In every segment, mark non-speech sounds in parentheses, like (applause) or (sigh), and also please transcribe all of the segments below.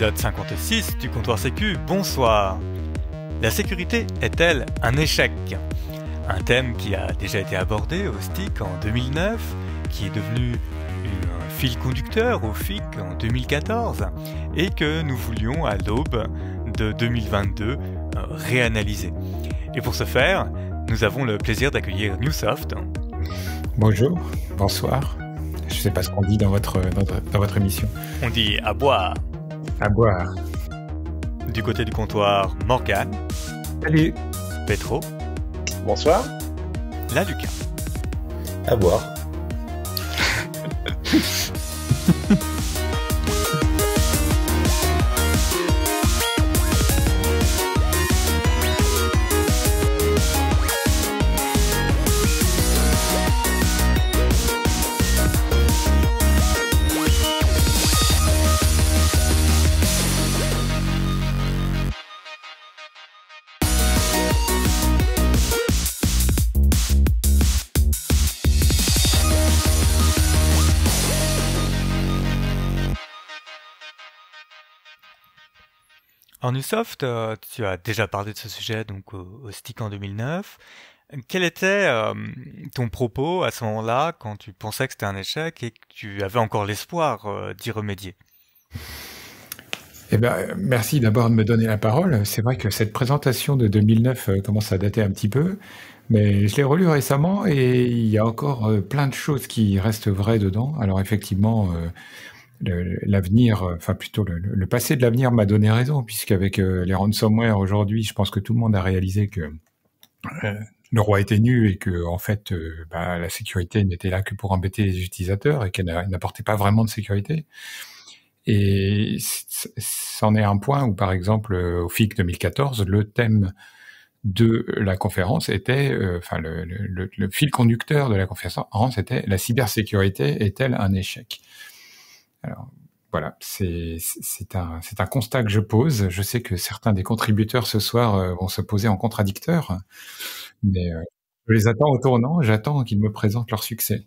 épisode 56 du comptoir Sécu, bonsoir. La sécurité est-elle un échec? Un thème qui a déjà été abordé au STIC en 2009, qui est devenu un fil conducteur au FIC en 2014, et que nous voulions à l'aube de 2022 euh, réanalyser. Et pour ce faire, nous avons le plaisir d'accueillir Newsoft. Bonjour, bonsoir. Je ne sais pas ce qu'on dit dans votre, dans, votre émission. On dit à boire. À boire. Du côté du comptoir, Morgan. Salut. Petro. Bonsoir. La Lucas. À boire. (laughs) En Usoft, euh, tu as déjà parlé de ce sujet donc au, STIC en 2009. Quel était euh, ton propos à ce moment-là quand tu pensais que c'était un échec et que tu avais encore l'espoir euh, d'y remédier? Eh ben, merci d'abord de me donner la parole. C'est vrai que cette présentation de 2009 commence à dater un petit peu, mais je l'ai relue récemment et il y a encore plein de choses qui restent vraies dedans. Alors effectivement, l'avenir, euh, enfin plutôt le, passé de l'avenir m'a donné raison, puisqu'avec euh, les ransomware aujourd'hui, je pense que tout le monde a réalisé que euh, le roi était nu et que en fait bah, la sécurité n'était là que pour embêter les utilisateurs et qu'elle n'apportait pas vraiment de sécurité. Et c'en est un point où, par exemple, au FIC 2014, le thème de la conférence était, enfin le, le, fil conducteur de la conférence était la cybersécurité est-elle un échec? Alors voilà, c'est un, constat que je pose. Je sais que certains des contributeurs ce soir euh, vont se poser en contradicteur, mais euh, je les attends au tournant, j'attends qu'ils me présentent leur succès.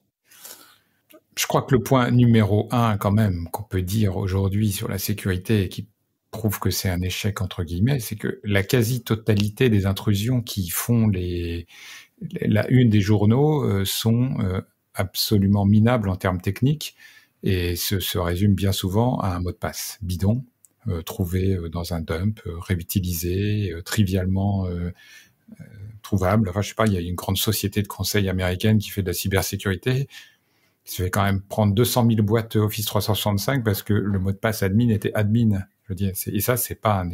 Je crois que le point numéro un, quand même, qu'on peut dire aujourd'hui sur la sécurité et qui prouve que c'est un échec entre guillemets, c'est que la quasi-totalité des intrusions qui font la une des journaux euh, sont absolument minables en termes techniques et ce se résume bien souvent à un mot de passe bidon, euh, trouvé euh, dans un dump, euh, réutilisé, trivialement trouvable. Enfin, je sais pas, il y a une grande société de conseil américaine qui fait de la cybersécurité, qui se fait quand même prendre 200 000 boîtes Office 365 parce que le mot de passe admin était admin. Je veux dire, et ça, c'est pas un,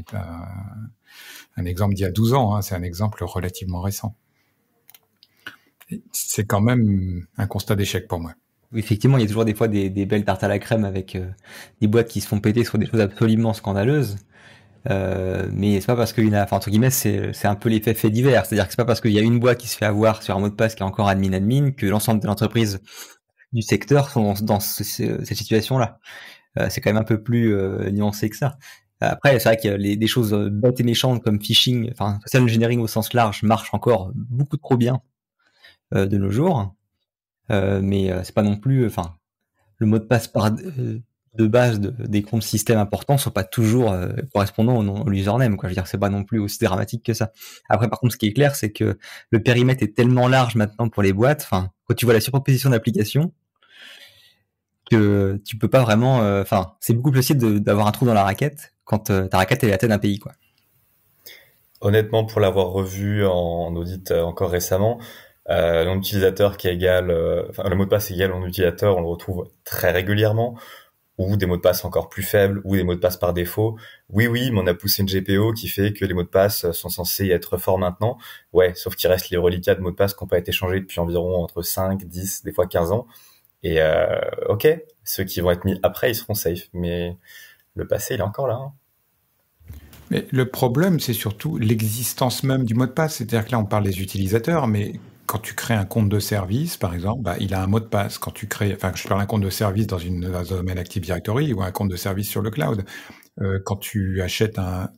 un, exemple d'il y a 12 ans, hein, c'est un exemple relativement récent. C'est quand même un constat d'échec pour moi effectivement, il y a toujours des fois des, belles tartes à la crème avec euh, des boîtes qui se font péter sur des choses absolument scandaleuses. Euh, mais c'est pas parce qu'il y a, enfin entre guillemets, c'est un peu l'effet fait divers. C'est-à-dire que c'est pas parce qu'il y a une boîte qui se fait avoir sur un mot de passe qui est encore admin admin que l'ensemble de l'entreprise du secteur sont dans, cette situation-là. Euh, c'est quand même un peu plus euh, nuancé que ça. Après, c'est vrai que les, des choses bêtes et méchantes comme phishing, enfin social engineering au sens large, marche encore beaucoup trop bien de nos jours. Euh, mais euh, c'est pas non plus, enfin, le mot de passe par euh, de base de, des comptes systèmes importants sont pas toujours correspondants au, au username quoi. Je veux dire c'est pas non plus aussi dramatique que ça. Après par contre ce qui est clair c'est que le périmètre est tellement large maintenant pour les boîtes enfin quand tu vois la surproposition d'applications que tu peux pas vraiment enfin c'est beaucoup plus facile d'avoir un trou dans la raquette quand ta raquette est la tête d'un pays quoi. Honnêtement pour l'avoir revu en audit encore récemment euh, qui est égal, euh, le mot de passe égal nom d'utilisateur, on le retrouve très régulièrement, ou des mots de passe encore plus faibles, ou des mots de passe par défaut. Oui, oui, mais on a poussé une GPO qui fait que les mots de passe sont censés être forts maintenant. Ouais, sauf qu'il reste les reliquats de mots de passe qui n'ont pas été changés depuis environ entre 5, 10, des fois 15 ans. Et euh, ok, ceux qui vont être mis après, ils seront safe, mais le passé, il est encore là. Hein. Mais le problème, c'est surtout l'existence même du mot de passe. C'est-à-dire que là, on parle des utilisateurs, mais quand tu crées un compte de service, par exemple, bah, il a un mot de passe. Quand tu crées, enfin, je parle d'un compte de service dans, une, un domaine Active Directory ou un compte de service sur le cloud. Euh, quand tu achètes un,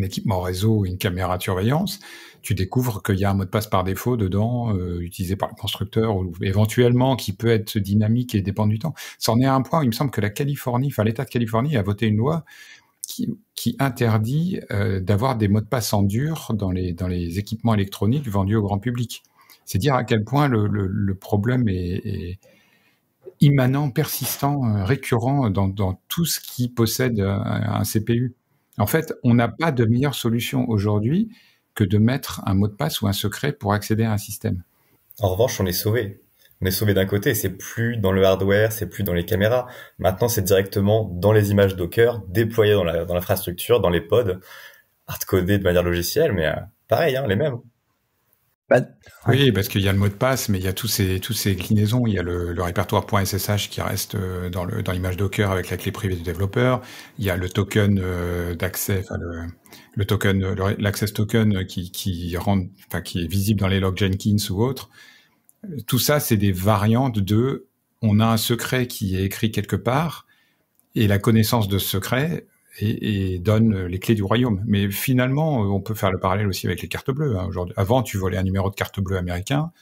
équipement réseau ou une caméra de surveillance, tu découvres qu'il y a un mot de passe par défaut dedans, euh, utilisé par le constructeur ou éventuellement qui peut être dynamique et dépendre du temps. Ça en est à un point où il me semble que la Californie, enfin l'État de Californie a voté une loi qui, interdit euh, d'avoir des mots de passe en dur dans les équipements électroniques vendus au grand public. C'est dire à quel point le, problème est, immanent, persistant, euh, récurrent dans, tout ce qui possède un, CPU. En fait, on n'a pas de meilleure solution aujourd'hui que de mettre un mot de passe ou un secret pour accéder à un système. En revanche, on est sauvé on est sauvé d'un côté, c'est plus dans le hardware, c'est plus dans les caméras. Maintenant, c'est directement dans les images Docker, déployées dans l'infrastructure, dans les pods, hardcodées de manière logicielle, mais euh, pareil, hein, les mêmes. Bah, oui, parce qu'il y a le mot de passe, mais il y a tous ces, tous ces inclinaisons. Il y a le, le répertoire .ssh qui reste euh, dans, le, dans l'image Docker avec la clé privée du développeur. Il y a le token euh, d'accès, enfin le, le token, l'access token qui, qui rend, enfin qui est visible dans les logs Jenkins ou autres tout ça, c'est des variantes de on a un secret qui est écrit quelque part et la connaissance de ce secret et, donne les clés du royaume. Mais finalement, on peut faire le parallèle aussi avec les cartes bleues. Hein. Avant, tu volais un numéro de carte bleue américain,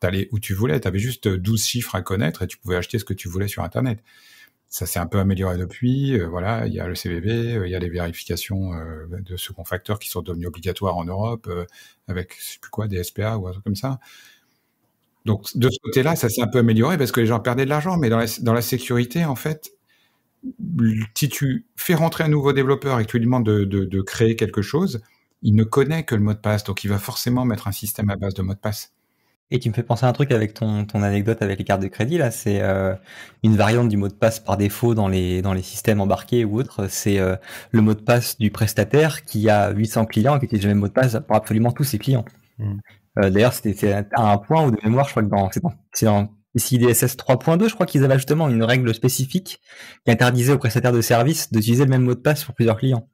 t'allais où tu voulais, tu avais juste 12 chiffres à connaître et tu pouvais acheter ce que tu voulais sur Internet. Ça s'est un peu amélioré depuis. Euh, voilà, il y a le CVV, euh, il y a les vérifications euh, de second facteur qui sont devenus obligatoires en Europe avec plus quoi des SPA ou un truc comme ça. Donc de ce côté-là, ça s'est un peu amélioré parce que les gens perdaient de l'argent, mais dans la sécurité, en fait, si tu fais rentrer un nouveau développeur et que tu lui demandes de, de, de, créer quelque chose, il ne connaît que le mot de passe, donc il va forcément mettre un système à base de mot de passe. Et tu me fais penser à un truc avec ton, ton anecdote avec les cartes de crédit là, c'est euh, une variante du mot de passe par défaut dans les dans les systèmes embarqués ou autres, c'est euh, le mot de passe du prestataire qui a 800 clients et qui utilise le même mot de passe pour absolument tous ses clients. Mmh. Euh, D'ailleurs, c'était à un point où de mémoire, je crois que dans, c'est dans, ICDSS 3.2, je crois qu'ils avaient justement une règle spécifique qui interdisait aux prestataires de services d'utiliser le même mot de passe pour plusieurs clients.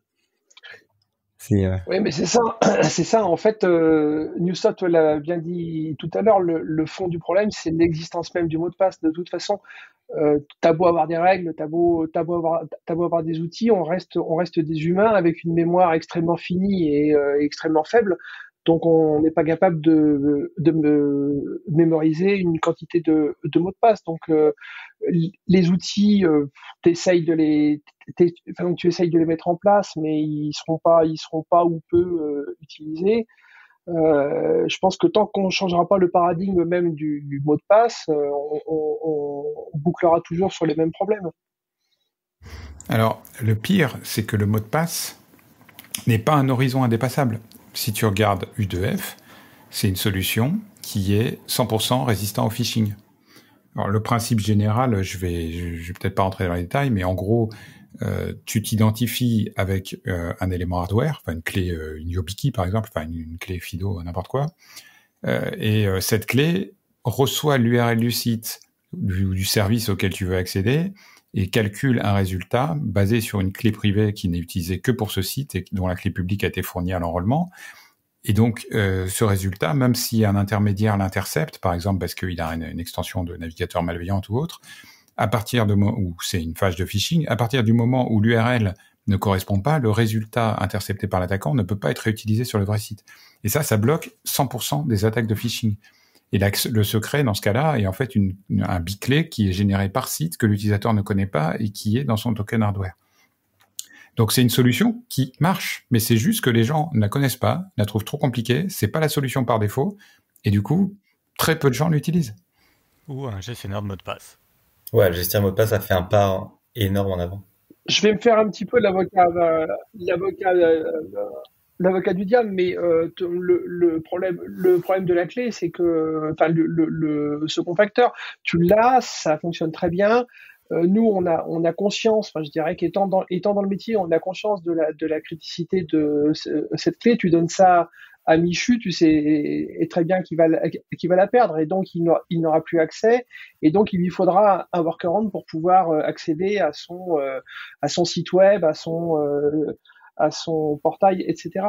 Euh... Oui, mais c'est ça, (clears throat) c'est ça. En fait, euh, Newstot l'a bien dit tout à l'heure. Le, fond du problème, c'est l'existence même du mot de passe. De toute façon, euh, t'as beau avoir des règles, t'as beau, beau avoir, beau avoir des outils, on reste, on reste des humains avec une mémoire extrêmement finie et euh, extrêmement faible. Donc on n'est pas capable de, mémoriser une quantité de, mots de passe. Donc euh, les outils, euh, de les, tu essayes de les mettre en place, mais ils seront pas, ils seront pas ou peu euh, utilisés. Je pense que tant qu'on ne changera pas le paradigme même du, mot de passe, on, bouclera toujours sur les mêmes problèmes. Alors, le pire, c'est que le mot de passe n'est pas un horizon indépassable si tu regardes U2F, c'est une solution qui est 100% résistant au phishing. Alors, le principe général, je vais, vais peut-être pas rentrer dans les détails, mais en gros, euh, tu t'identifies avec euh, un élément hardware, enfin une clé, euh, une YobiKey par exemple, une, clé FIDO, n'importe quoi, euh, et cette clé reçoit l'URL du site du, du, service auquel tu veux accéder et calcule un résultat basé sur une clé privée qui n'est utilisée que pour ce site et dont la clé publique a été fournie à l'enrôlement. Et donc, euh, ce résultat, même si un intermédiaire l'intercepte, par exemple parce qu'il a une, extension de navigateur malveillante ou autre, à partir de où c'est une phase de phishing, à partir du moment où l'URL ne correspond pas, le résultat intercepté par l'attaquant ne peut pas être réutilisé sur le vrai site. Et ça, ça bloque 100% des attaques de phishing. Et le secret, dans ce cas-là, est en fait une, un biclé qui est généré par site que l'utilisateur ne connaît pas et qui est dans son token hardware. Donc c'est une solution qui marche, mais c'est juste que les gens ne la connaissent pas, la trouvent trop compliquée, c'est pas la solution par défaut, et du coup, très peu de gens l'utilisent. Ou un gestionnaire de mot de passe. Ouais, le gestionnaire de mot de passe a fait un pas énorme en avant. Je vais me faire un petit peu l'avocat, euh, l'avocat euh, l'avocat du diable, mais euh, le, le, problème, le problème de la clé, c'est que, enfin, le, le, le, second facteur, tu l'as, ça fonctionne très bien. Euh, nous, on a, on a conscience, enfin, je dirais qu'étant dans, étant dans le métier, on a conscience de la, de la criticité de cette clé. Tu donnes ça à Michu, tu sais et très bien qu'il va, qu'il va la perdre, et donc il n'aura plus accès, et donc il lui faudra un workaround pour pouvoir euh, accéder à son, euh, à son site web, à son à son portail, etc.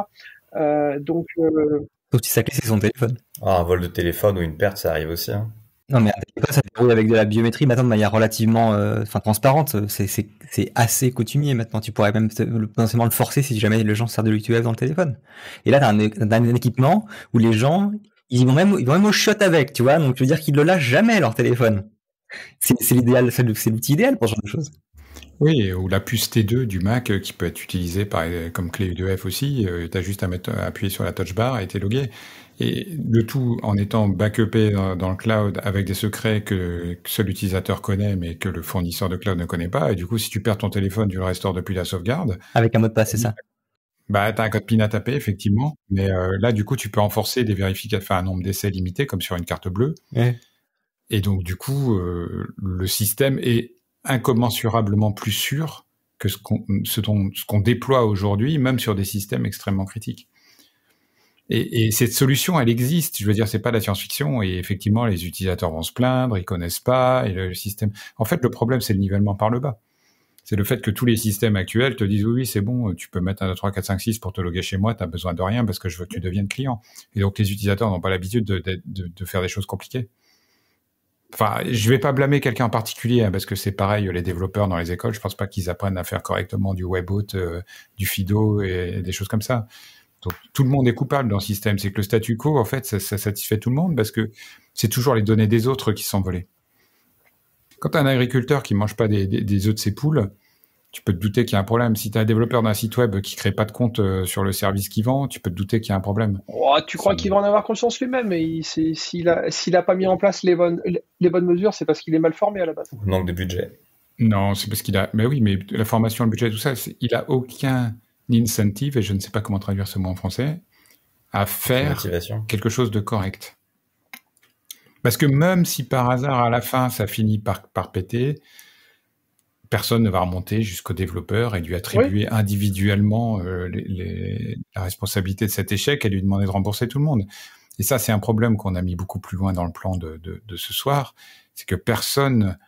Euh, donc. Euh... Sauf si sa clé c'est son téléphone. Ah, un vol de téléphone ou une perte, ça arrive aussi. Hein. Non, mais ça déroule avec de la biométrie maintenant de manière relativement euh, enfin, transparente. C'est assez coutumier maintenant. Tu pourrais même potentiellement le forcer si jamais les gens servent de l'UTF dans le téléphone. Et là, tu as, as, un équipement où les gens, ils vont même, ils vont même au shot avec, tu vois. Donc, je veux dire qu'ils ne le lâchent jamais leur téléphone. C'est l'idéal, c'est l'outil idéal pour ce genre de choses. Oui, ou la puce T2 du Mac euh, qui peut être utilisée par, comme clé U2F aussi. tu as juste à, mettre, à appuyer sur la touch bar et t'es logué. Et le tout en étant backupé dans, le cloud avec des secrets que, seul l'utilisateur connaît, mais que le fournisseur de cloud ne connaît pas. Et du coup, si tu perds ton téléphone, tu le restaures depuis la sauvegarde. Avec un mot de passe, c'est ça? Bah, t'as un code PIN à taper, effectivement. Mais euh, là, du coup, tu peux enforcer des vérifications, enfin, un nombre d'essais limité, comme sur une carte bleue. Et donc, du coup, euh, le système est incommensurablement plus sûr que ce qu'on déploie aujourd'hui, même sur des systèmes extrêmement critiques. Et, et, cette solution, elle existe. Je veux dire, c'est pas de la science-fiction. Et effectivement, les utilisateurs vont se plaindre, ils connaissent pas. Et le système. En fait, le problème, c'est le nivellement par le bas. C'est le fait que tous les systèmes actuels te disent oui, oui, c'est bon, tu peux mettre un 2, 3, 4, 5, 6 pour te loguer chez moi, tu besoin de rien parce que je veux que tu deviennes client. Et donc, les utilisateurs n'ont pas l'habitude de, de, de, faire des choses compliquées. Enfin, je vais pas blâmer quelqu'un en particulier hein, parce que c'est pareil, les développeurs dans les écoles, je pense pas qu'ils apprennent à faire correctement du webhook, euh, du Fido et des choses comme ça. Donc tout le monde est coupable dans le système. C'est que le statu quo, en fait, ça, satisfait tout le monde parce que c'est toujours les données des autres qui sont volées. Quand un agriculteur qui mange pas des, œufs de ses poules, tu peux te douter qu'il y a un problème. Si tu as un développeur d'un site web qui crée pas de compte euh, sur le service qu'il vend, tu peux te douter qu'il y a un problème. Oh, tu crois qu'il va en avoir conscience lui-même s'il a, s'il a pas mis en place les bonnes, les bonnes mesures, c'est parce qu'il est mal formé à la base. Manque de budget. Non, c'est parce qu'il a. Mais oui, mais la formation, le budget, tout ça, il a aucun incentive, et je ne sais pas comment traduire ce mot en français, à faire quelque chose de correct. Parce que même si par hasard à la fin ça finit par, par péter, personne ne va remonter jusqu'au développeur et lui attribuer individuellement euh, la responsabilité de cet échec et lui demander de rembourser tout le monde. Et ça, c'est un problème qu'on a mis beaucoup plus loin dans le plan de, de ce soir, c'est que personne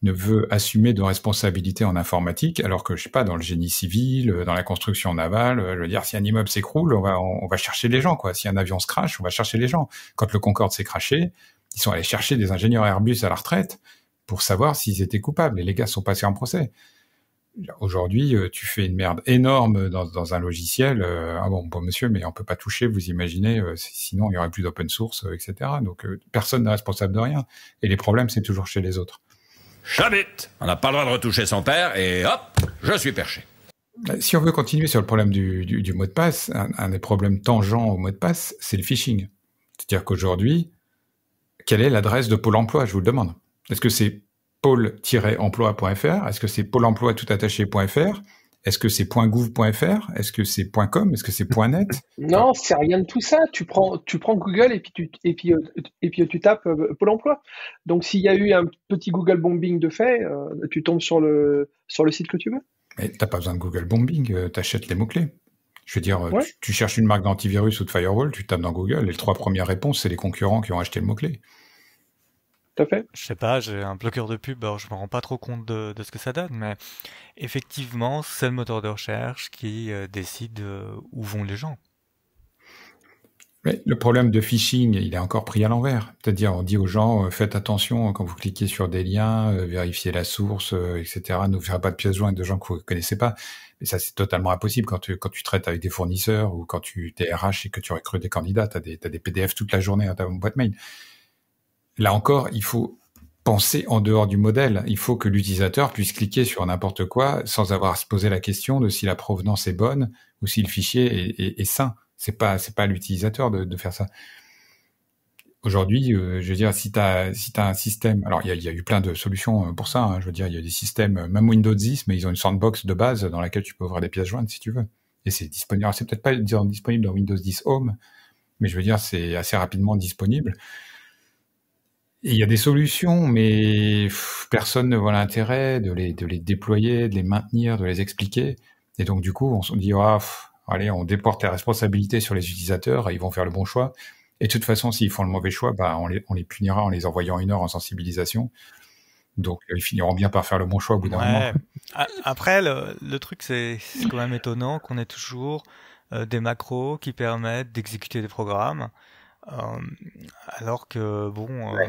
ne veut assumer de responsabilité en informatique, alors que je sais pas dans le génie civil, euh, dans la construction navale, euh, je veux dire si un immeuble s'écroule, on va on va chercher les gens quoi. Si un avion se crache, on va chercher les gens. Quand le Concorde s'est craché, ils sont allés chercher des ingénieurs Airbus à la retraite pour savoir s'ils étaient coupables. Et les gars sont passés en procès. Aujourd'hui, euh, tu fais une merde énorme dans, dans un logiciel. ah bon, bon monsieur, mais on peut pas toucher. Vous imaginez, sinon il y aurait plus d'open source, etc. Donc personne n'est responsable de rien. Et les problèmes, c'est toujours chez les autres. J'habite. On n'a pas le droit de retoucher son père et hop, je suis perché. Si on veut continuer sur le problème du, mot de passe, un, des problèmes tangents au mot de passe, c'est le phishing. C'est-à-dire qu'aujourd'hui, quelle est l'adresse de Pôle emploi Je vous le demande. Est-ce que c'est pôle-emploi.fr Est-ce que c'est pôle emploi tout attaché.fr est-ce que c'est .gouv.fr Est-ce que c'est .com? Est-ce que c'est .net? (laughs) Non, c'est rien de tout ça. Tu prends, tu prends Google et puis tu, et puis, euh, et puis tu tapes euh, Pôle Emploi. Donc s'il y a eu un petit Google bombing de fait, euh, tu tombes sur le sur le site que tu veux. Mais t'as pas besoin de Google bombing. tu achètes les mots clés. Je veux dire, tu, cherches une marque d'antivirus ou de firewall, tu tapes dans Google et les trois premières réponses, c'est les concurrents qui ont acheté le mot fait? Je sais pas, j'ai un bloqueur de pub, alors je me rends pas trop compte de, ce que ça donne, mais effectivement, c'est le moteur de recherche qui euh, décide euh, où vont les gens. Mais le problème de phishing, il est encore pris à l'envers. C'est-à-dire, on dit aux gens, euh, faites attention quand vous cliquez sur des liens, vérifiez la source, etc. N'ouvrez pas de pièces jointes de gens que vous ne connaissez pas. Mais ça, c'est totalement impossible quand tu, quand tu traites avec des fournisseurs ou quand tu es RH et que tu recrutes des candidats. Tu as des, as des PDF toute la journée dans ta boîte mail là encore, il faut penser en dehors du modèle. Il faut que l'utilisateur puisse cliquer sur n'importe quoi sans avoir à se poser la question de si la provenance est bonne ou si le fichier est, sain. C'est pas c'est pas l'utilisateur de, faire ça. Aujourd'hui, euh, je veux dire, si tu as si as un système, alors il y a, eu plein de solutions euh, pour ça. Hein, je veux dire, il y a des systèmes, euh, même Windows 10, mais ils ont une sandbox de base dans laquelle tu peux ouvrir des pièces jointes si tu veux. Et c'est disponible. c'est peut-être pas disponible dans Windows 10 Home, mais je veux dire, c'est assez rapidement disponible il y a des solutions, mais personne ne voit l'intérêt de les, de les déployer, de les maintenir, de les expliquer. Et donc, du coup, on se dit, ah, allez, on déporte les responsabilités sur les utilisateurs, ils vont faire le bon choix. Et de toute façon, s'ils font le mauvais choix, bah, on, les, on les punira en les envoyant une heure en sensibilisation. Donc, ils finiront bien par faire le bon choix au bout d'un moment. Après, le, le truc, c'est quand même étonnant qu'on ait toujours euh, des macros qui permettent d'exécuter des programmes. Euh, alors que bon, euh,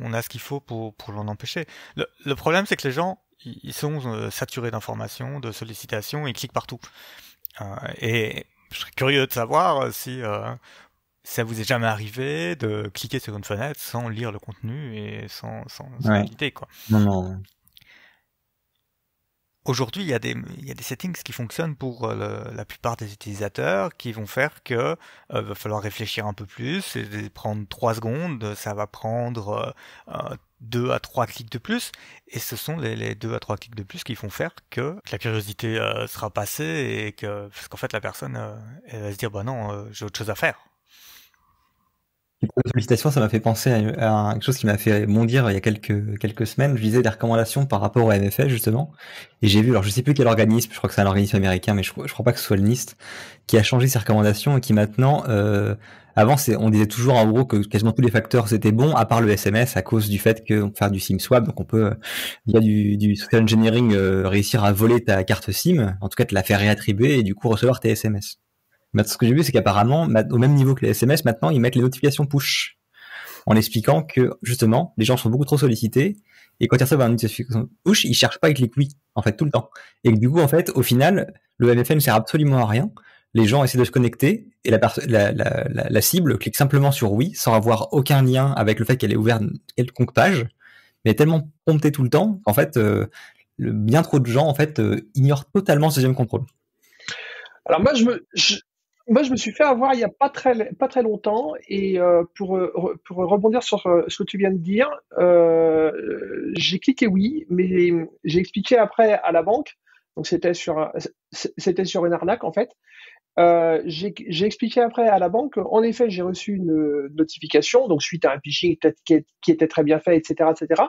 on, a ce qu'il faut pour, pour l'en empêcher. Le, problème, c'est que les gens, ils sont euh, saturés d'informations, de sollicitations, ils cliquent partout. et je serais curieux de savoir si ça vous est jamais arrivé de cliquer sur une fenêtre sans lire le contenu et sans, sans, quoi. Non, non. Aujourd'hui, il y, a des, il y a des settings qui fonctionnent pour euh, la plupart des utilisateurs qui vont faire que euh, va falloir réfléchir un peu plus prendre 3 secondes, ça va prendre euh, 2 à 3 clics de plus et ce sont les, les 2 à 3 clics de plus qui font faire que, la curiosité euh, sera passée et que parce qu'en fait la personne elle va se dire bah non, j'ai autre chose à faire. Félicitations, ça m'a fait penser à, quelque chose qui m'a fait bondir il y a quelques quelques semaines. Je lisais des recommandations par rapport au MFL justement, et j'ai vu, alors je sais plus quel organisme, je crois que c'est un organisme américain, mais je, je crois pas que ce soit le NIST, qui a changé ses recommandations et qui maintenant, euh, avant on disait toujours en gros que quasiment tous les facteurs c'était bon, à part le SMS à cause du fait qu'on peut faire du SIM swap, donc on peut via du, du social engineering euh, réussir à voler ta carte SIM, en tout cas te la faire réattribuer et du coup recevoir tes SMS. Mais ce que j'ai vu, c'est qu'apparemment, au même niveau que les SMS, maintenant, ils mettent les notifications push. En expliquant que, justement, les gens sont beaucoup trop sollicités. Et quand ils reçoivent une notification push, ils cherchent pas avec cliquer oui, en fait, tout le temps. Et du coup, en fait, au final, le MFN ne sert absolument à rien. Les gens essaient de se connecter et la, la, la, la, cible clique simplement sur oui sans avoir aucun lien avec le fait qu'elle ait ouvert quelconque page, mais est tellement promptée tout le temps qu'en fait, euh, bien trop de gens en fait euh, ignorent totalement ce deuxième contrôle. Alors moi, je me, moi, je me suis fait avoir il n'y a pas très, pas très longtemps et euh, pour, euh, pour rebondir sur euh, ce que tu viens de dire, j'ai cliqué oui, mais j'ai expliqué après à la banque, donc c'était sur, sur une arnaque en fait. j'ai expliqué après à la banque, en effet, j'ai reçu une notification, donc suite à un phishing qui, était très bien fait, etc., etc.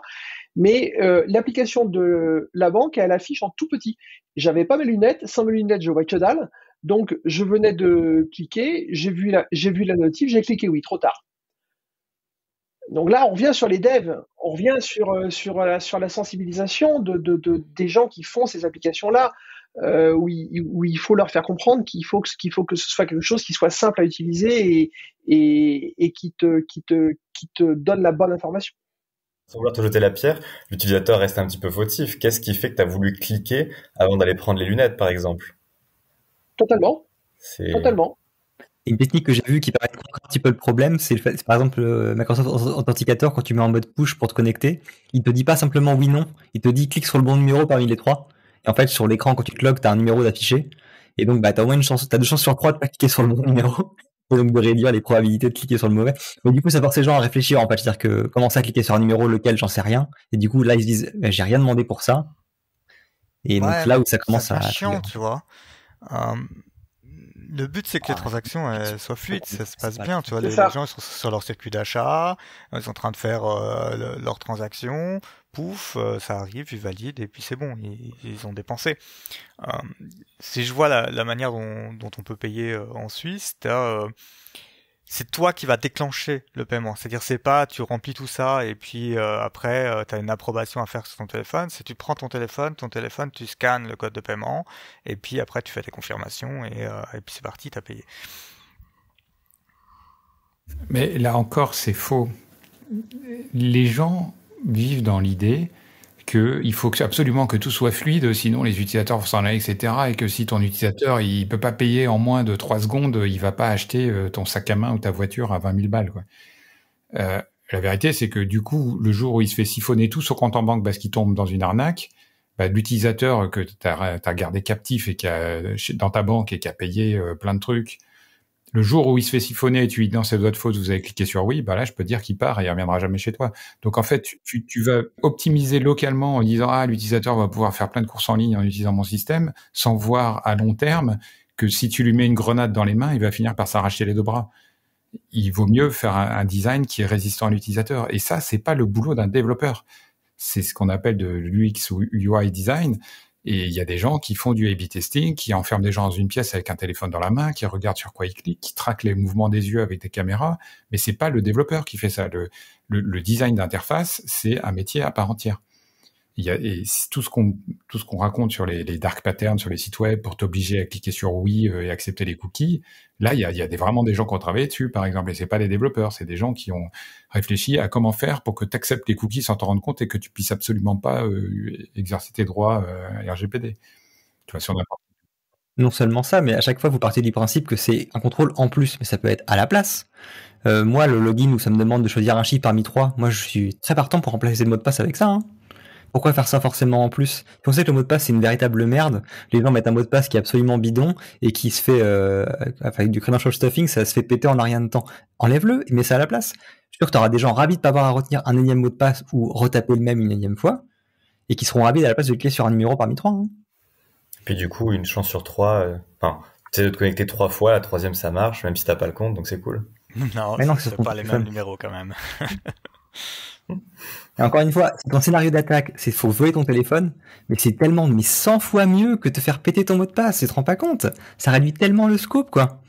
Mais l'application de la banque, elle affiche en tout petit. J'avais pas mes lunettes, sans mes lunettes, je vois que dalle. Donc, je venais de cliquer, j'ai vu la, notif, j'ai cliqué oui, trop tard. Donc là, on revient sur les devs, on revient sur euh, sur la, sensibilisation de, de, de, des gens qui font ces applications-là, euh, où, il, faut leur faire comprendre qu'il faut que ce soit quelque chose qui soit simple à utiliser et, qui te qui te donne la bonne information. Sans vouloir te jeter la pierre, l'utilisateur reste un petit peu fautif. Qu'est-ce qui fait que tu as voulu cliquer avant d'aller prendre les lunettes, par exemple? Totalement. Totalement. Une technique que j'ai vue qui paraît un petit peu le problème, c'est par exemple euh, Microsoft Authenticator quand tu mets en mode push pour te connecter, il te dit pas simplement oui non, il te dit clique sur le bon numéro parmi les trois. Et en fait sur l'écran quand tu te logs, tu as un numéro d'affiché et donc bah t'as au moins une chance, t'as deux chances sur trois de pas cliquer sur le bon numéro (laughs) et donc de réduire les probabilités de cliquer sur le mauvais. Mais du coup ça force les gens à réfléchir en fait, c'est-à-dire que commencer à cliquer sur un numéro lequel j'en sais rien et du coup là ils se disent bah, j'ai rien demandé pour ça. Et donc là où ça commence à chiant, tu vois. Euh, le but, c'est que les transactions soient fluides, ça se passe bien. Tu vois, les, gens sont sur leur circuit d'achat, ils sont en train de faire euh, leurs transactions, pouf, euh, ça arrive, ils valident et puis c'est bon, ils, ont dépensé. si je vois la, manière dont, dont, on peut payer en Suisse, t'as c'est toi qui va déclencher le paiement. C'est-à-dire c'est pas tu remplis tout ça et puis euh, après euh, tu as une approbation à faire sur ton téléphone. C'est tu prends ton téléphone, ton téléphone, tu scannes le code de paiement et puis après tu fais tes confirmations et, euh, et puis c'est parti, tu as payé. Mais là encore, c'est faux. Les gens vivent dans l'idée qu'il faut absolument que tout soit fluide, sinon les utilisateurs vont s'en aller, etc. Et que si ton utilisateur il peut pas payer en moins de 3 secondes, il va pas acheter euh, ton sac à main ou ta voiture à 20 000 balles. Quoi. Euh, la vérité, c'est que du coup, le jour où il se fait siphonner tout son compte en banque parce qu'il tombe dans une arnaque, bah, l'utilisateur que tu as, gardé captif et qui a, dans ta banque et qui a payé euh, plein de trucs, le jour où il se fait siphonner et tu lui dis non, c'est votre faute, vous avez cliqué sur oui, bah là, je peux dire qu'il part et il reviendra jamais chez toi. Donc en fait, tu, tu, vas optimiser localement en disant ah, l'utilisateur va pouvoir faire plein de courses en ligne en utilisant mon système, sans voir à long terme que si tu lui mets une grenade dans les mains, il va finir par s'arracher les deux bras. Il vaut mieux faire un, design qui est résistant à l'utilisateur. Et ça, c'est pas le boulot d'un développeur. C'est ce qu'on appelle de l'UX ou UI design. Et il y a des gens qui font du A-B testing, qui enferment des gens dans une pièce avec un téléphone dans la main, qui regardent sur quoi ils cliquent, qui traquent les mouvements des yeux avec des caméras. Mais c'est pas le développeur qui fait ça. Le, le design d'interface, c'est un métier à part entière il y a et tout ce qu'on tout ce qu'on raconte sur les, les, dark patterns sur les sites web pour t'obliger à cliquer sur oui euh, et accepter les cookies. Là, il y a, vraiment des gens qui ont travaillé dessus, par exemple, et c'est pas des développeurs, c'est des gens qui ont réfléchi à comment faire pour que tu acceptes les cookies sans t'en rendre compte et que tu puisses absolument pas euh, exercer tes droits euh, RGPD. Tu vois, sur n'importe non seulement ça, mais à chaque fois vous partez du principe que c'est un contrôle en plus, mais ça peut être à la place. Euh, moi, le login où ça me demande de choisir un chiffre parmi trois, moi je suis très partant pour remplacer le mot de passe avec ça. Hein Pourquoi faire ça forcément en plus? On sait que le mot de passe c'est une véritable merde. Les gens mettent un mot de passe qui est absolument bidon et qui se fait euh, avec du credential stuffing, ça se fait péter en rien de temps. Enlève-le et mets ça à la place. Je suis sûr que tu auras des gens ravis de pas avoir à retenir un énième mot de passe ou retaper le même une énième fois et qui seront ravis à la place de cliquer sur un numéro parmi trois. Hein. Puis du coup, une chance sur trois. Euh, enfin, tu sais de te connecter trois fois, la troisième ça marche, même si t'as pas le compte, donc c'est cool. (laughs) Non, mais non, c'est pas les mêmes numéros quand même. (laughs) Et encore une fois, ton scénario d'attaque, c'est faut voler ton téléphone, mais c'est tellement mais 100 fois mieux que te faire péter ton mot de passe, tu te rends pas compte Ça réduit tellement le scope, quoi.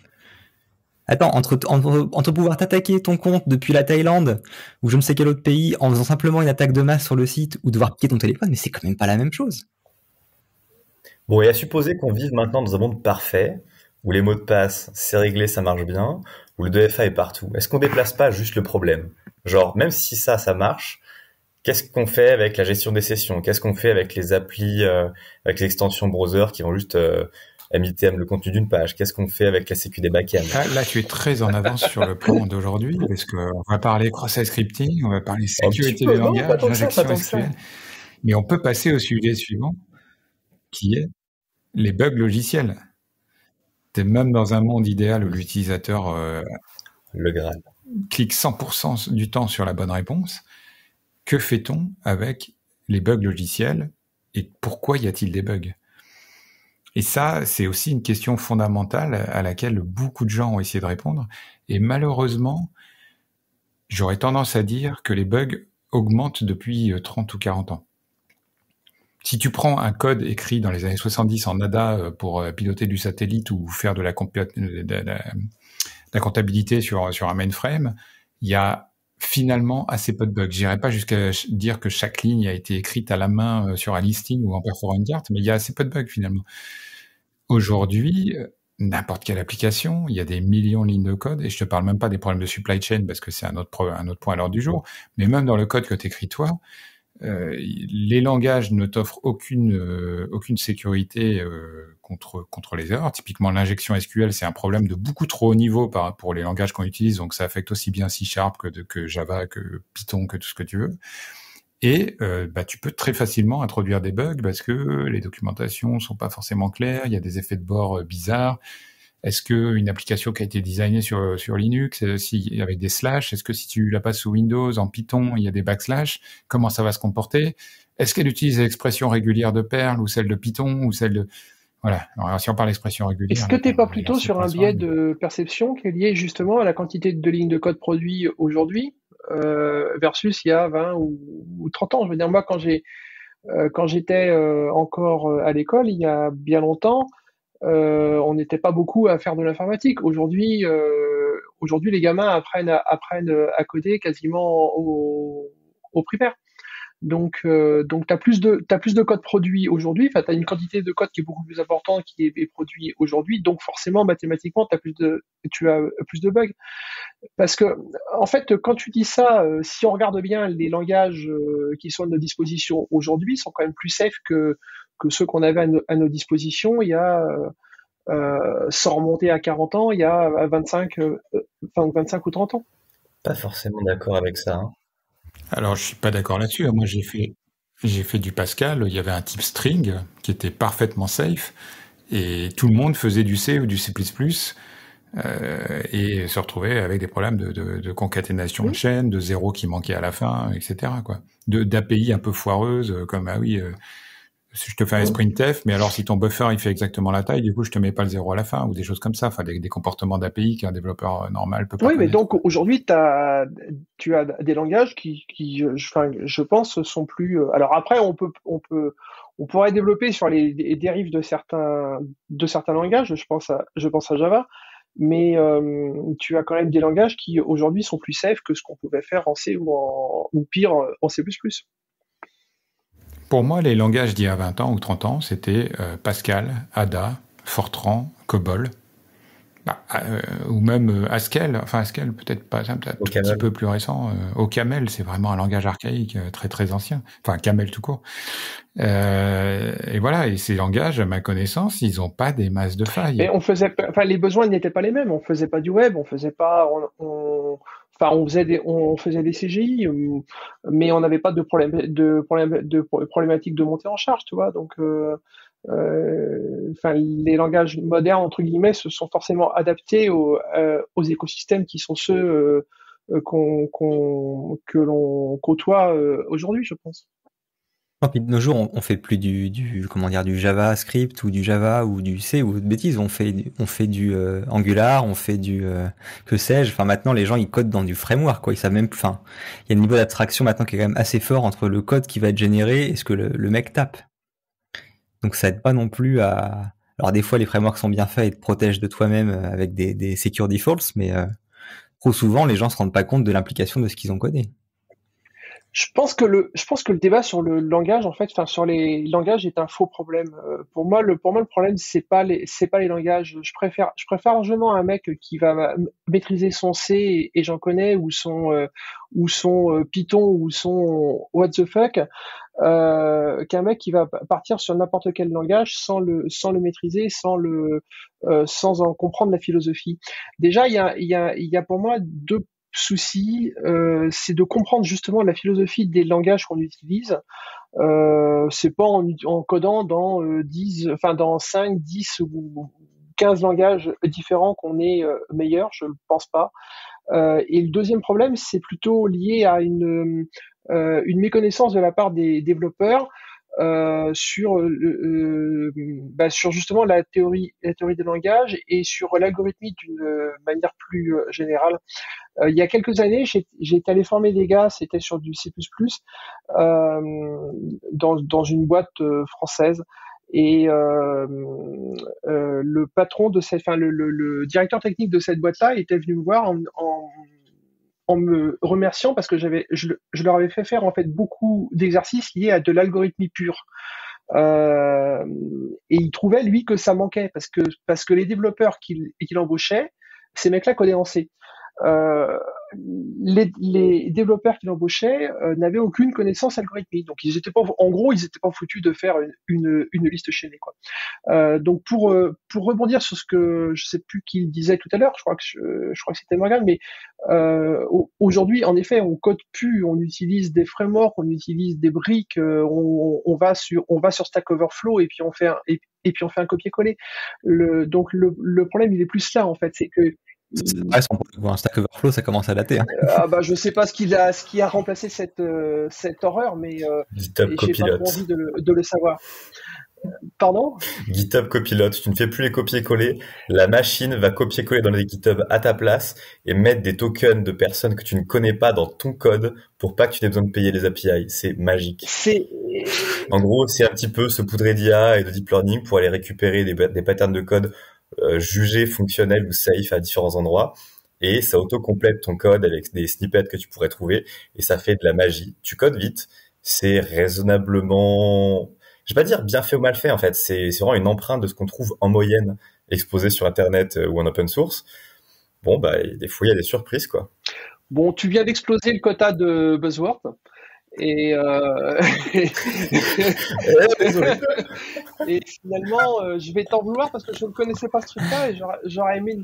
Attends, entre, entre, pouvoir t'attaquer ton compte depuis la Thaïlande ou je ne sais quel autre pays en faisant simplement une attaque de masse sur le site ou devoir piquer ton téléphone, mais c'est quand même pas la même chose. Bon, et à supposer qu'on vive maintenant dans un monde parfait, où les mots de passe, c'est réglé, ça marche bien, où le 2FA est partout, est-ce qu'on déplace pas juste le problème? Genre, même si ça, ça marche, qu'est-ce qu'on fait avec la gestion des sessions? Qu'est-ce qu'on fait avec les applis, euh, avec les extensions browser qui vont juste euh, MITM le contenu d'une page? Qu'est-ce qu'on fait avec la sécu des backends? Là, là, tu es très en avance sur le plan d'aujourd'hui, parce qu'on va parler cross-site scripting, on va parler sécurité des langages, injection SQL. Mais on peut passer au sujet suivant, qui est les bugs logiciels. es même dans un monde idéal où l'utilisateur euh, le Graal. clique 100% du temps sur la bonne réponse que fait-on avec les bugs logiciels et pourquoi y a-t-il des bugs? Et ça, c'est aussi une question fondamentale à laquelle beaucoup de gens ont essayé de répondre. Et malheureusement, j'aurais tendance à dire que les bugs augmentent depuis 30 euh, ou 40 ans. Si tu prends un code écrit dans les années 70 en ADA euh, pour euh, piloter du satellite ou faire de la, comptabilité sur, sur un mainframe, il y a finalement assez peu de bugs. J'irai pas jusqu'à dire que chaque ligne a été écrite à la main euh, sur un listing ou en perforant une carte, mais il y a assez peu de bugs finalement. Aujourd'hui, euh, n'importe quelle application, il y a des millions de lignes de code, et je te parle même pas des problèmes de supply chain parce que c'est un autre, point à l'ordre du jour, mais même dans le code que tu écris toi, les langages ne t'offrent aucune euh, sécurité euh, contre les erreurs. Typiquement, l'injection SQL, c'est un problème de beaucoup trop haut niveau pour les langages qu'on utilise, donc ça affecte aussi bien C Sharp que, Java, que Python, que tout ce que tu veux. Et bah, tu peux très facilement introduire des bugs parce que les documentations sont pas forcément claires, il y a des effets de bord bizarres. Est-ce que une application qui a été designée sur, sur Linux, euh, si, avec des slash, est-ce que si tu la passes sous Windows, en Python, il y a des backslash, comment ça va se comporter? Est-ce qu'elle utilise l'expression régulière de Perl ou celle de Python ou celle de... Voilà, alors si on parle d'expression régulière... Est-ce que tu n'es pas plutôt sur un biais de perception qui est lié justement à la quantité de lignes de code produits aujourd'hui euh, versus il y a 20 ou, 30 ans? Je veux dire, moi, quand j'ai euh, quand j'étais encore à l'école, il y a bien longtemps, euh, on n'était pas beaucoup à faire de l'informatique. Aujourd'hui, euh, aujourd'hui, les gamins apprennent à, apprennent à coder quasiment au, au primaire. Donc, euh, donc tu as plus de plus de code produit aujourd'hui. Enfin, tu as une quantité de code qui est beaucoup plus importante qui est, produit aujourd'hui. Donc, forcément, mathématiquement, as plus de tu as plus de bugs. Parce que, en fait, quand tu dis ça, euh, si on regarde bien, les langages euh, qui sont à nos dispositions aujourd'hui sont quand même plus safe que que ceux qu'on avait à, nos dispositions il y a sans remonter à 40 ans, il y a 25, enfin, 25 ou 30 ans. Pas forcément d'accord avec ça. Hein. Alors, je suis pas d'accord là-dessus. Moi, j'ai fait, j'ai fait du Pascal. Il y avait un type string qui était parfaitement safe et tout le monde faisait du C ou du C++. Euh, et se retrouvait avec des problèmes de, de, de concaténation de chaîne, de zéro qui manquait à la fin, etc. Quoi. De d'API un peu foireuses, comme ah oui, euh, je te fais un sprintf, mais alors si ton buffer il fait exactement la taille, du coup je te mets pas le zéro à la fin ou des choses comme ça, enfin des, comportements d'API qu'un développeur normal peut pas. Oui, mais donc aujourd'hui as, tu as des langages qui, qui enfin, je pense, sont plus. Euh, alors après, on peut, on peut, on pourrait développer sur les, dérives de certains, de certains langages. Je pense à, je pense à Java, mais euh, tu as quand même des langages qui aujourd'hui sont plus safe que ce qu'on pouvait faire en C ou en, ou pire en C++. Pour moi, les langages d'il y a 20 ans ou 30 ans, c'était euh, Pascal, Ada, Fortran, COBOL, bah, euh, ou même euh, Haskell. Enfin, Haskell, peut-être pas, peut-être un petit peu plus récent. au Camel, c'est vraiment un langage archaïque, très très ancien. Enfin, Camel tout court. et voilà, et ces langages, à ma connaissance, ils n'ont pas des masses de failles. Mais on faisait, enfin, les besoins n'étaient pas les mêmes. On faisait pas du web, on faisait pas, on, on faisait des, on faisait des CGI, mais on n'avait pas de problème, de problème, problématique de montée en charge, tu vois. Donc, enfin, les langages modernes entre guillemets se sont forcément adaptés aux, écosystèmes qui sont ceux qu'on, qu'on, que l'on côtoie aujourd'hui, je pense de nos jours, on, fait plus du, du, comment dire du JavaScript ou du Java ou du C ou de bêtises. On fait on fait du euh, Angular, on fait du euh, que sais-je. Enfin maintenant, les gens ils codent dans du framework quoi. Ils savent même. Enfin, il y a un niveau d'abstraction maintenant qui est quand même assez fort entre le code qui va être généré et ce que le, mec tape. Donc ça aide pas non plus à. Alors des fois les frameworks sont bien faits et te protègent de toi-même euh, avec des, des secure defaults, mais trop souvent les gens se rendent pas compte de l'implication de ce qu'ils ont codé. Je pense que le, je pense que le débat sur le langage, en fait, enfin sur les langages, est un faux problème. Euh, pour moi, le, pour moi, le problème, c'est pas les, c'est pas les langages. Je préfère, je préfère largement un mec qui va maîtriser son C et, j'en connais ou son, euh, ou son euh, Python ou son what the fuck, euh, qu'un mec qui va partir sur n'importe quel langage sans le, sans le maîtriser, sans le, sans en comprendre la philosophie. Déjà, il y a, il y a, il y a pour moi deux souci, euh, c'est de comprendre justement la philosophie des langages qu'on utilise. Euh, c'est pas en, en, codant dans euh, 10, enfin dans 5, 10 ou 15 langages différents qu'on est euh, meilleur, je ne pense pas. Euh, et le deuxième problème, c'est plutôt lié à une, euh, une méconnaissance de la part des développeurs euh, sur euh, bah, sur justement la théorie la théorie des langages et sur l'algorithmie d'une manière plus générale. Euh, il y a quelques années, été allé former des gars, c'était sur du C++ euh, dans, dans une boîte euh, française. Et euh, euh, le patron de cette, enfin le, le, le, directeur technique de cette boîte-là était venu me voir en, en, en me remerciant parce que j'avais, je, leur avais fait faire en fait beaucoup d'exercices liés à de l'algorithmie pure. Euh, et il trouvait lui que ça manquait parce que parce que les développeurs qu'il qu'il embauchait, ces mecs-là codaient en C. Euh, les, les, développeurs qui l'embauchaient euh, n'avaient aucune connaissance algorithmique. Donc ils étaient pas, en gros, ils étaient pas foutus de faire une, une, une liste chaînée. Quoi. Euh, donc pour euh, pour rebondir sur ce que je sais plus qui disait tout à l'heure, je crois que je, je crois que c'était Morgan, mais euh, aujourd'hui, en effet, on code plus, on utilise des frameworks, on utilise des briques, on, on, va sur on va sur Stack Overflow et puis on fait un, et, et puis on fait un copier-coller. Le, donc le, le problème il est plus là en fait, c'est que pour un Stack Overflow, ça commence à dater. Hein. Ah bah je sais pas ce qui a ce qui a remplacé cette euh, cette horreur, mais euh, j'ai pas envie de le, de le savoir. Pardon? GitHub Copilot, tu ne fais plus les copier-coller, la machine va copier-coller dans les GitHub à ta place et mettre des tokens de personnes que tu ne connais pas dans ton code pour pas que tu aies besoin de payer les API. C'est magique. C'est en gros, c'est un petit peu se poudrer d'IA et de deep learning pour aller récupérer des, des patterns de code euh, jugé fonctionnel ou safe à différents endroits et ça auto-complète ton code avec des snippets que tu pourrais trouver et ça fait de la magie. Tu codes vite, c'est raisonnablement, je vais pas dire bien fait ou mal fait en fait, c'est vraiment une empreinte de ce qu'on trouve en moyenne exposé sur internet euh, ou en open source. Bon bah des fois il y a des surprises quoi. Bon, tu viens d'exploser le quota de buzzword. Et, euh... (laughs) (laughs) et finalement, euh, je vais t'en vouloir parce que je ne connaissais pas ce truc-là et j'aurais aimé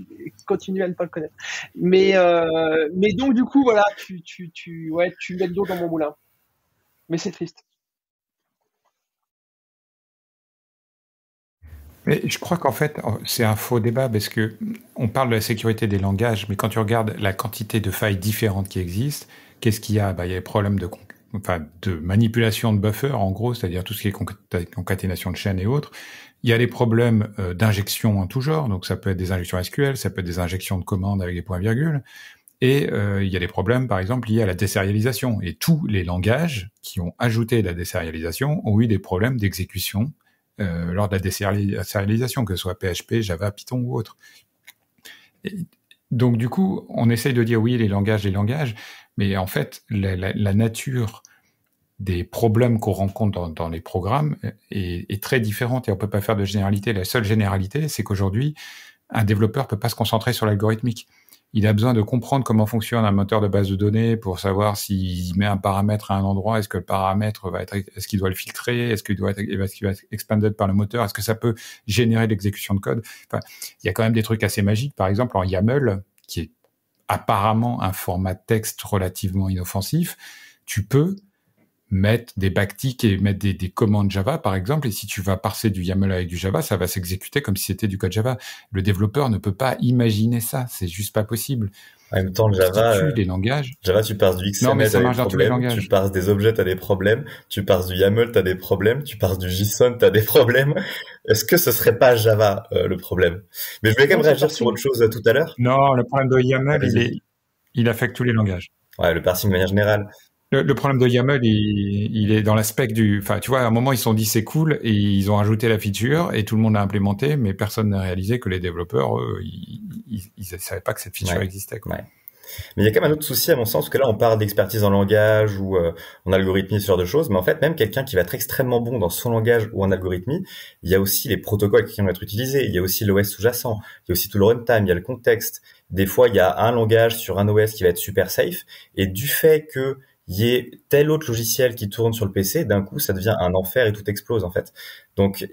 continuer à ne pas le connaître. Mais, euh... mais donc, du coup, voilà, tu, tu, tu, ouais, tu mets le dos dans mon moulin. Mais c'est triste. Mais je crois qu'en fait, c'est un faux débat parce que on parle de la sécurité des langages, mais quand tu regardes la quantité de failles différentes qui existent, qu'est-ce qu'il y a? Bah, Il y a des problèmes de enfin de manipulation de buffer en gros, c'est-à-dire tout ce qui est concaténation de chaînes et autres. Il y a des problèmes euh, d'injection en tout genre, donc ça peut être des injections SQL, ça peut être des injections de commandes avec des points-virgules, et euh, il y a des problèmes par exemple liés à la désérialisation. Et tous les langages qui ont ajouté la désérialisation ont eu des problèmes d'exécution euh, lors de la désérialisation, que ce soit PHP, Java, Python ou autre. donc du coup, on essaye de dire oui, les langages, les langages, mais en fait, la, nature des problèmes qu'on rencontre dans, les programmes est, est, très différente et on peut pas faire de généralité. La seule généralité, c'est qu'aujourd'hui, un développeur peut pas se concentrer sur l'algorithmique. Il a besoin de comprendre comment fonctionne un moteur de base de données pour savoir s'il met un paramètre à un endroit, est-ce que le paramètre va être, est-ce qu'il doit le filtrer, est-ce qu'il doit être, est-ce qu'il va être expanded par le moteur, est-ce que ça peut générer l'exécution de code. Enfin, il y a quand même des trucs assez magiques. Par exemple, en YAML, qui est apparemment un format texte relativement inoffensif, tu peux mettre des backticks et mettre des, des, commandes Java, par exemple, et si tu vas parser du YAML avec du Java, ça va s'exécuter comme si c'était du code Java. Le développeur ne peut pas imaginer ça, c'est juste pas possible. En même temps, Java, euh, les langages. Java, tu passes du XML, non, mais ça des problèmes, tu passes des objets, t'as des problèmes, tu passes du YAML, t'as des problèmes, tu passes du JSON, t'as des problèmes. Est-ce que ce serait pas Java euh, le problème? Mais je vais quand même réagir sur autre chose euh, tout à l'heure. Non, le problème de YAML, il, est, il affecte tous les langages. Ouais, le parsing de manière générale. Le, problème de YAML, il, il est dans l'aspect du. Enfin, tu vois, à un moment, ils se sont dit c'est cool et ils ont ajouté la feature et tout le monde l'a implémenté, mais personne n'a réalisé que les développeurs, eux, ils, ils, savaient pas que cette feature existait. Quoi. Ouais. Mais il y a quand même un autre souci à mon sens, parce que là on parle d'expertise en langage ou euh, en algorithmie, ce genre de choses, mais en fait même quelqu'un qui va être extrêmement bon dans son langage ou en algorithmie, il y a aussi les protocoles qui vont être utilisés, il y a aussi l'OS sous-jacent, il y a aussi tout le runtime, il y a le contexte. Des fois il y a un langage sur un OS qui va être super safe, et du fait que y ait tel autre logiciel qui tourne sur le PC, d'un coup ça devient un enfer et tout explose en fait. Donc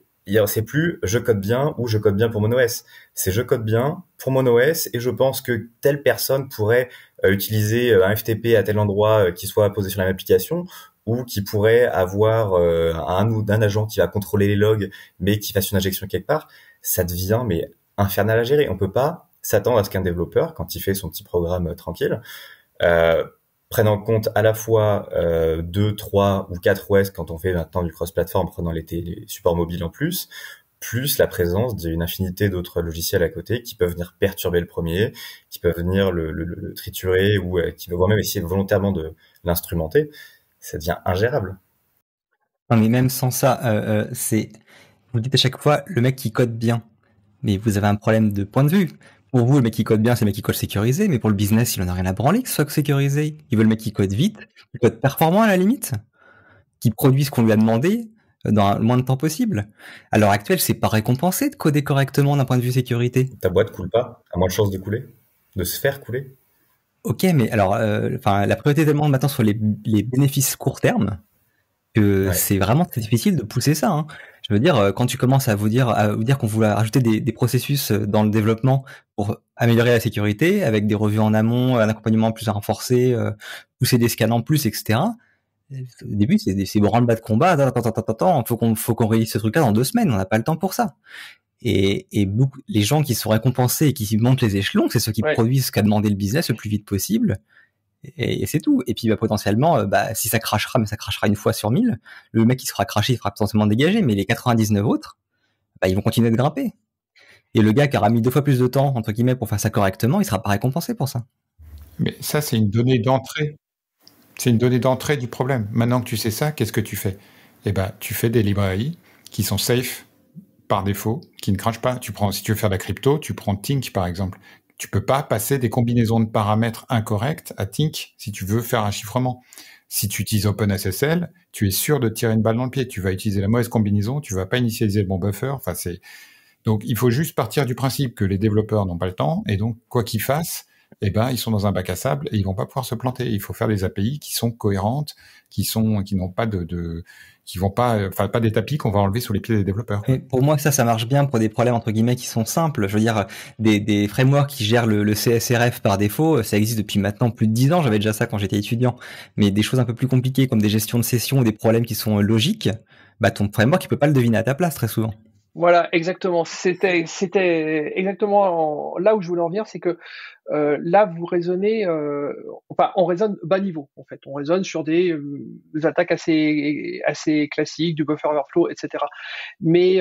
c'est plus je code bien ou je code bien pour mon OS. C'est je code bien pour mon OS et je pense que telle personne pourrait euh, utiliser euh, un FTP à tel endroit euh, qui soit posé sur la même application ou qui pourrait avoir un ou d'un agent qui va contrôler les logs mais qui fasse une injection quelque part. Ça devient mais infernal à gérer. On peut pas s'attendre à ce qu'un développeur, quand il fait son petit programme tranquille, euh, prennent en compte à la fois euh, 2, 3 ou 4 OS quand on fait maintenant du cross-platform, prenant les, supports mobiles en plus, plus la présence d'une infinité d'autres logiciels à côté qui peuvent venir perturber le premier, qui peuvent venir le, le, le triturer ou euh, qui peuvent même essayer volontairement de l'instrumenter. Ça devient ingérable. Non, mais même sans ça, euh, euh, c'est vous dites à chaque fois le mec qui code bien, mais vous avez un problème de point de vue. Pour vous, le mec qui code bien, c'est le mec qui code sécurisé, mais pour le business, il en a rien à branler que ce soit sécurisé. Il veut le mec qui code vite, qui code performant à la limite, qui produit ce qu'on lui a demandé euh, dans le moins de temps possible. À l'heure actuelle, c'est pas récompensé de coder correctement d'un point de vue sécurité. Ta boîte coule pas, a moins de chances de couler, de se faire couler. Ok, mais alors, euh, enfin, la priorité est tellement maintenant sur les, les bénéfices court terme que c'est vraiment très difficile de pousser ça. Hein. Je veux dire, euh, quand tu commences à vous dire, à vous dire qu'on voulait rajouter des, des, processus euh, dans le développement pour améliorer la sécurité, avec des revues en amont, un accompagnement plus renforcé, euh, pousser des scans en plus, etc. Au début, c'est des branle-bas de combat. Attends, attends, attends, attends, faut qu'on faut qu'on réalise ce truc-là dans deux semaines. On n'a pas le temps pour ça. Et, et beaucoup, les gens qui sont récompensés et qui montent les échelons, c'est ceux qui produisent ce qu'a demandé le business le plus vite possible et, c'est tout. Et puis bah, potentiellement, euh, bah, si ça crachera, mais ça crachera une fois sur mille, le mec qui se fera cracher, il fera potentiellement dégager, mais les 99 autres, bah, ils vont continuer de grimper. Et le gars qui aura mis deux fois plus de temps, entre guillemets, pour faire ça correctement, il sera pas récompensé pour ça. Mais ça, c'est une donnée d'entrée. C'est une donnée d'entrée du problème. Maintenant que tu sais ça, qu'est-ce que tu fais? Eh ben, tu fais des librairies qui sont safe par défaut, qui ne crachent pas. Tu prends, si tu veux faire de la crypto, tu prends Tink par exemple, tu peux pas passer des combinaisons de paramètres incorrectes à Tink si tu veux faire un chiffrement. Si tu utilises OpenSSL, tu es sûr de tirer une balle dans le pied. Tu vas utiliser la mauvaise combinaison, tu vas pas initialiser le bon buffer. Enfin, c'est donc il faut juste partir du principe que les développeurs n'ont pas le temps et donc quoi qu'ils fassent, eh ben ils sont dans un bac à sable et ils vont pas pouvoir se planter. Il faut faire des API qui sont cohérentes, qui sont qui n'ont pas de, de qui vont pas, enfin pas des tapis qu'on va enlever sous les pieds des développeurs. Et pour moi, ça, ça marche bien pour des problèmes entre guillemets qui sont simples. Je veux dire, des, des frameworks qui gèrent le, le, CSRF par défaut, ça existe depuis maintenant plus de dix ans. J'avais déjà ça quand j'étais étudiant. Mais des choses un peu plus compliquées comme des gestions de session ou des problèmes qui sont logiques, bah ton framework il peut pas le deviner à ta place très souvent. Voilà, exactement. C'était, c'était exactement là où je voulais en venir, c'est que euh, là vous raisonnez, euh, enfin on raisonne bas niveau en fait, on raisonne sur des, euh, attaques assez assez classiques, du buffer overflow, etc. Mais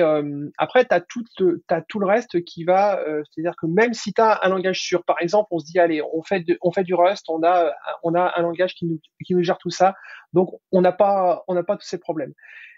après tu as tout, as tout le reste qui va, c'est-à-dire que même si tu as un langage sûr, par exemple, on se dit allez, on fait on fait du Rust, on a on a un langage qui nous qui nous gère tout ça, donc on n'a pas on n'a pas tous ces problèmes.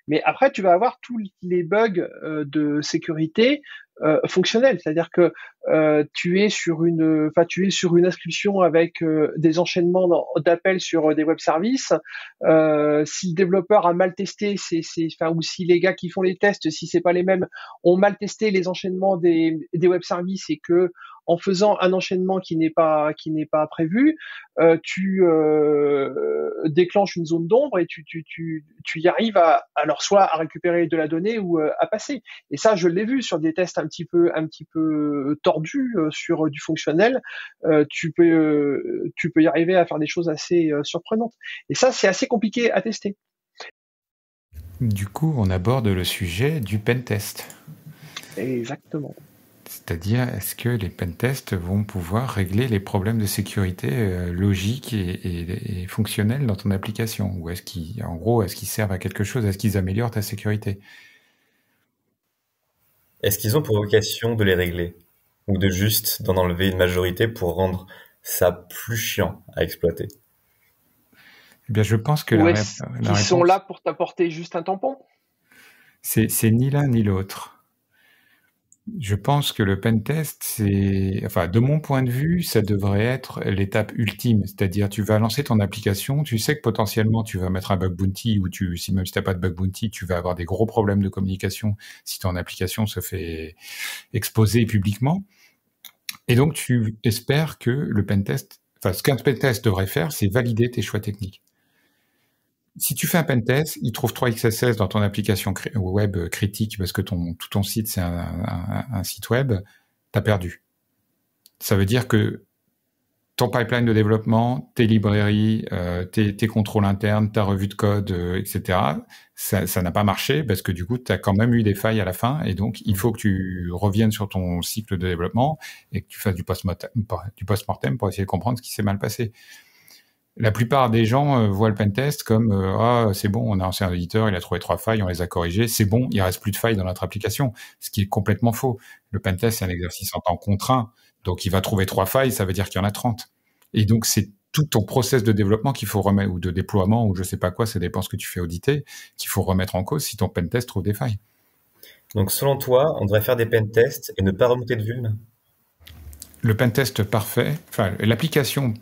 Mais après, tu vas avoir tous les bugs euh, de sécurité euh, fonctionnels, c'est-à-dire que euh, tu es sur une, enfin tu es sur une inscription avec des enchaînements d'appels sur des web services. si le développeur a mal testé, c'est, enfin ou si les gars qui font les tests, si c'est pas les mêmes, ont mal testé les enchaînements des, des web services et que en faisant un enchaînement qui n'est pas qui n'est pas prévu, euh, tu euh, déclenches une zone d'ombre et tu, tu, tu, tu y arrives à alors soit à récupérer de la donnée ou à passer. Et ça, je l'ai vu sur des tests un petit peu un petit peu tordus sur du fonctionnel. tu peux tu peux y arriver à faire des choses assez surprenantes. Et ça, c'est assez compliqué à tester. Du coup, on aborde le sujet du pentest. Exactement. C'est-à-dire, est-ce que les pentests vont pouvoir régler les problèmes de sécurité euh, logiques et, fonctionnels dans ton application? Ou est-ce qu'ils, en gros, est-ce qu'ils servent à quelque chose? Est-ce qu'ils améliorent ta sécurité? Est-ce qu'ils ont pour vocation de les régler? Ou de juste d'en enlever une majorité pour rendre ça plus chiant à exploiter? Eh bien, je pense que la, Ils sont là pour t'apporter juste un tampon? C'est ni l'un ni l'autre. Je pense que le pentest, c'est, enfin, de mon point de vue, ça devrait être l'étape ultime. C'est-à-dire, tu vas lancer ton application, tu sais que potentiellement tu vas mettre un bug bounty ou tu, si même si t'as pas de bug bounty, tu vas avoir des gros problèmes de communication si ton application se fait exposer publiquement. Et donc, tu espères que le pentest, enfin, ce qu'un pentest devrait faire, c'est valider tes choix techniques si tu fais un pentest, il trouve 3XSS dans ton application web critique parce que tout ton site c'est un, site web, t'as perdu. Ça veut dire que ton pipeline de développement, tes librairies, euh, tes, contrôles internes, ta revue de code, euh, etc., ça n'a pas marché parce que du coup, tu as quand même eu des failles à la fin et donc il faut que tu reviennes sur ton cycle de développement et que tu fasses du post-mortem pour essayer de comprendre ce qui s'est mal passé la plupart des gens euh, voient le pentest comme euh, ah c'est bon, on a un auditeur, il a trouvé trois failles, on les a corrigées, c'est bon, il reste plus de failles dans notre application, ce qui est complètement faux. Le pentest c'est un exercice en temps contraint, donc il va trouver trois failles, ça veut dire qu'il y en a 30. Et donc c'est tout ton process de développement qu'il faut remettre ou de déploiement ou je sais pas quoi, ça dépend ce que tu fais auditer, qu'il faut remettre en cause si ton pentest trouve des failles. Donc selon toi, on devrait faire des pentests et ne pas remonter de vulnes Le pentest parfait, enfin l'application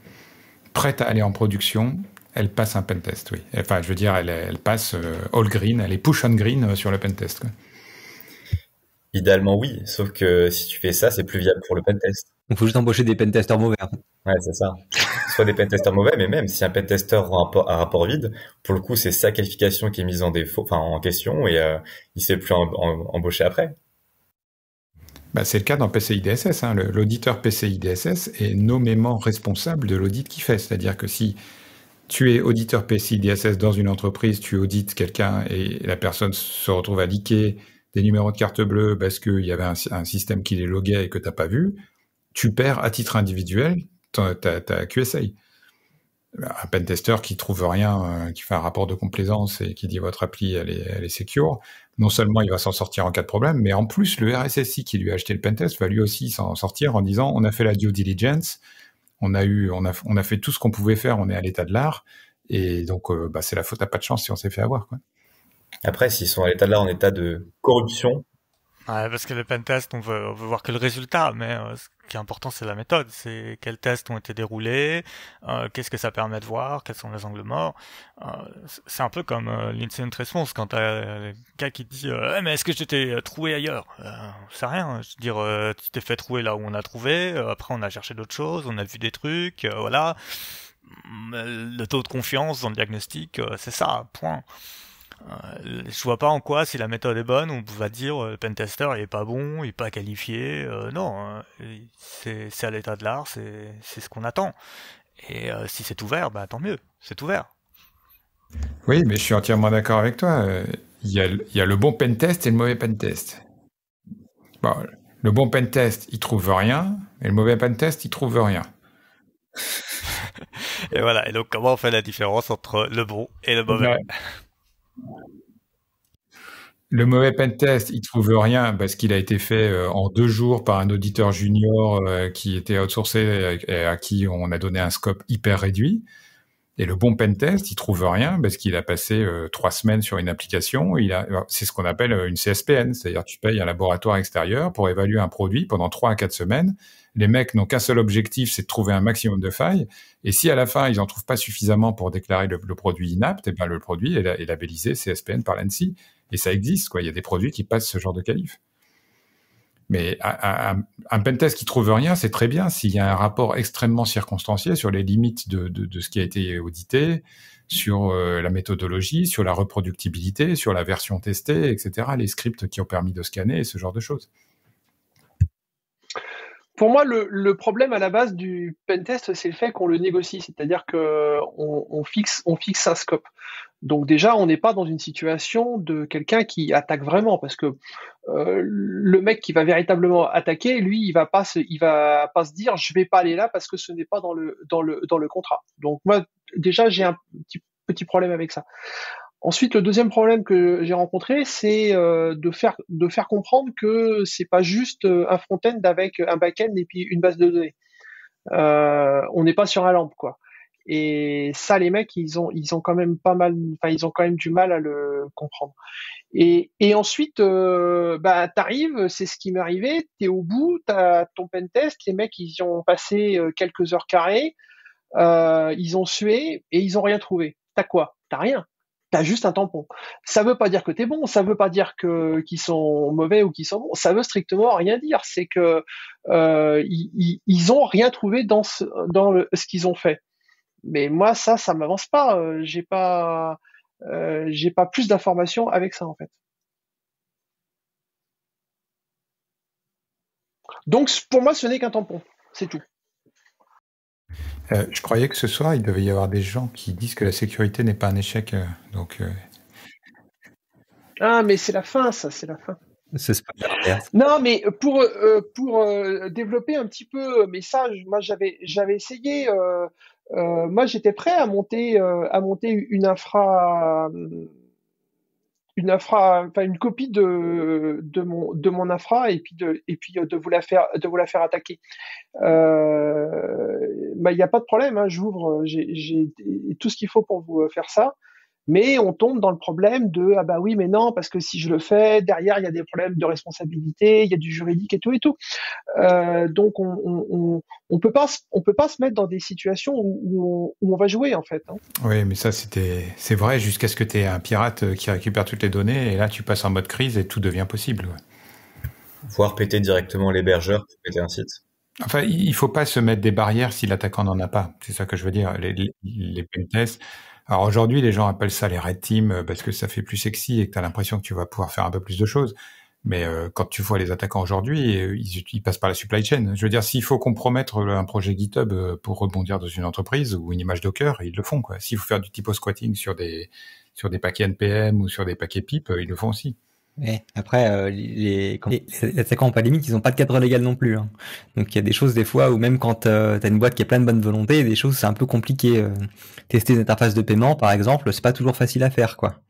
prête à aller en production, elle passe un pentest, oui. Enfin, je veux dire, elle, passe euh, all green, elle est push on green euh, sur le pentest. Quoi. Idéalement, oui. Sauf que si tu fais ça, c'est plus viable pour le pentest. Il faut juste embaucher des pentesters mauvais. Ouais, c'est ça. Soit des pentesters mauvais, mais même si un pentester rend un, rapport vide, pour le coup, c'est sa qualification qui est mise en défaut, enfin en question, et euh, il ne sait plus embaucher après. Bah, c'est le cas dans PCI DSS. Hein. L'auditeur PCI DSS est nommément responsable de l'audit qu'il fait. C'est-à-dire que si tu es auditeur PCI DSS dans une entreprise, tu audites quelqu'un et la personne se retrouve à liquer des numéros de carte bleue parce qu'il y avait un, système qui les loguait et que tu n'as pas vu, tu perds à titre individuel ta, ta QSA un pentester qui trouve rien, euh, qui fait un rapport de complaisance et qui dit votre appli est, elle est secure, non seulement il va s'en sortir en cas de problème, mais en plus le RSSI qui lui a acheté le pentest va lui aussi s'en sortir en disant on a fait la due diligence, on a eu, on a, on a fait tout ce qu'on pouvait faire, on est à l'état de l'art, et donc euh, bah, c'est la faute à pas de chance si on s'est fait avoir. Quoi. Après, s'ils sont à l'état de l'art en état de corruption, Ouais, parce que le pentest, on veut, on veut voir que le résultat, mais euh, ce qui est important, c'est la méthode. C'est quels tests ont été déroulés, euh, qu'est-ce que ça permet de voir, quels sont les angles morts. Euh, c'est un peu comme euh, l'incident response, quand t'as un gars qui dit eh, mais est-ce que je t'ai trouvé ailleurs? C'est rien. Je veux dire, tu t'es fait trouver là où on a trouvé, après on a cherché d'autres choses, on a vu des trucs, voilà. Le taux de confiance dans le diagnostic, c'est ça, point. Euh, je vois pas en quoi, si la méthode est bonne, on va dire euh, le pentester il est pas bon, il est pas qualifié. Euh, non, hein. c'est à l'état de l'art, c'est ce qu'on attend. Et si c'est ouvert, bah tant mieux, c'est ouvert. Oui, mais je suis entièrement d'accord avec toi. Il y, a, il y a le bon pentest et le mauvais pentest. Bon, le bon pentest, il trouve rien, et le mauvais pentest, il trouve rien. (laughs) et voilà. Et donc, comment on fait la différence entre le bon et le mauvais? Le mauvais pentest, il trouve rien parce qu'il a été fait euh, en deux jours par un auditeur junior euh, qui était outsourcé et à qui on a donné un scope hyper réduit. Et le bon pentest, il trouve rien parce qu'il a passé euh, trois semaines sur une application. Il a, c'est ce qu'on appelle une CSPN, c'est-à-dire tu payes un laboratoire extérieur pour évaluer un produit pendant trois à quatre semaines. Les mecs n'ont qu'un seul objectif, c'est de trouver un maximum de failles. Et si à la fin ils en trouvent pas suffisamment pour déclarer le, produit inapte, et eh ben le produit est, labellisé CSPN par l'ANSI. Et ça existe, quoi. Il y a des produits qui passent ce genre de qualif. Mais un, pentest qui trouve rien, c'est très bien s'il y a un rapport extrêmement circonstancié sur les limites de, ce qui a été audité, sur euh, la méthodologie, sur la reproductibilité, sur la version testée, etc., les scripts qui ont permis de scanner ce genre de choses. Pour moi, le, le, problème à la base du pentest, c'est le fait qu'on le négocie, c'est-à-dire qu'on on fixe, on fixe un scope. Donc déjà, on n'est pas dans une situation de quelqu'un qui attaque vraiment, parce que euh, le mec qui va véritablement attaquer, lui, il va pas se, il va pas se dire, je vais pas aller là parce que ce n'est pas dans le dans le dans le contrat. Donc moi, déjà, j'ai un petit petit problème avec ça. Ensuite, le deuxième problème que j'ai rencontré, c'est euh, de faire de faire comprendre que c'est pas juste euh, un front-end avec un back-end et puis une base de données. Euh, on n'est pas sur un lampe, quoi. Et ça, les mecs, ils ont ils ont quand même pas mal, enfin ils ont quand même du mal à le comprendre. Et, et ensuite, euh, bah t'arrives, c'est ce qui m'est arrivé, t'es au bout, t'as ton pen test, les mecs ils y ont passé quelques heures carrées, euh, ils ont sué et ils ont rien trouvé. T'as quoi? T'as rien t'as juste un tampon. Ça veut pas dire que t'es bon, ça veut pas dire que qu'ils sont mauvais ou qu'ils sont bons. Ça veut strictement rien dire. C'est que euh, ils, rien trouvé dans ce, dans ce qu'ils ont fait. Mais moi, ça, ça m'avance pas. Euh, j'ai pas, euh, j'ai pas plus d'informations avec ça en fait. Donc pour moi, ce n'est qu'un tampon. C'est tout. Euh, je croyais que ce soir, il devait y avoir des gens qui disent que la sécurité n'est pas un échec. Euh, donc, euh. Ah, mais c'est la fin, ça, c'est la fin. Non, mais pour pour développer un petit peu, mais ça, moi j'avais j'avais essayé. moi, j'étais prêt à monter à monter une infra une infra, enfin une copie de, de mon de mon infra et puis de et puis de vous la faire de vous la faire attaquer. Euh, bah il n'y a pas de problème, hein, j'ouvre, j'ai tout ce qu'il faut pour vous faire ça. Mais on tombe dans le problème de ah bah oui mais non parce que si je le fais derrière il y a des problèmes de responsabilité, il y a du juridique et tout et tout. Euh, donc on, on, on, peut pas on peut pas se mettre dans des situations où, on, va jouer en fait. Hein. Oui mais ça c'était c'est vrai jusqu'à ce que tu aies un pirate qui récupère toutes les données et là tu passes en mode crise et tout devient possible. Voir péter directement l'hébergeur pour péter un site. Enfin, il faut pas se mettre des barrières si l'attaquant n'en a pas. C'est ça que je veux dire. Les, les, les pentests, alors aujourd'hui, les gens appellent ça les red teams euh, parce que ça fait plus sexy et que tu as l'impression que tu vas pouvoir faire un peu plus de choses. Mais euh, quand tu vois les attaquants aujourd'hui, euh, ils, passent par la supply chain. Je veux dire, s'il faut compromettre un projet GitHub pour rebondir dans une entreprise ou une image Docker, ils le font. S'il faut faire du typo squatting sur des sur des paquets NPM ou sur des paquets PIP, ils le font aussi. Mais après, euh, les, les, attaquants pas limite, ils ont pas de cadre légal non plus. Hein. Donc il y a des choses des fois où même quand euh, tu as une boîte qui a plein de bonne volonté, des choses c'est un peu compliqué. Euh. Tester une interface de paiement, par exemple, c'est pas toujours facile à faire, quoi.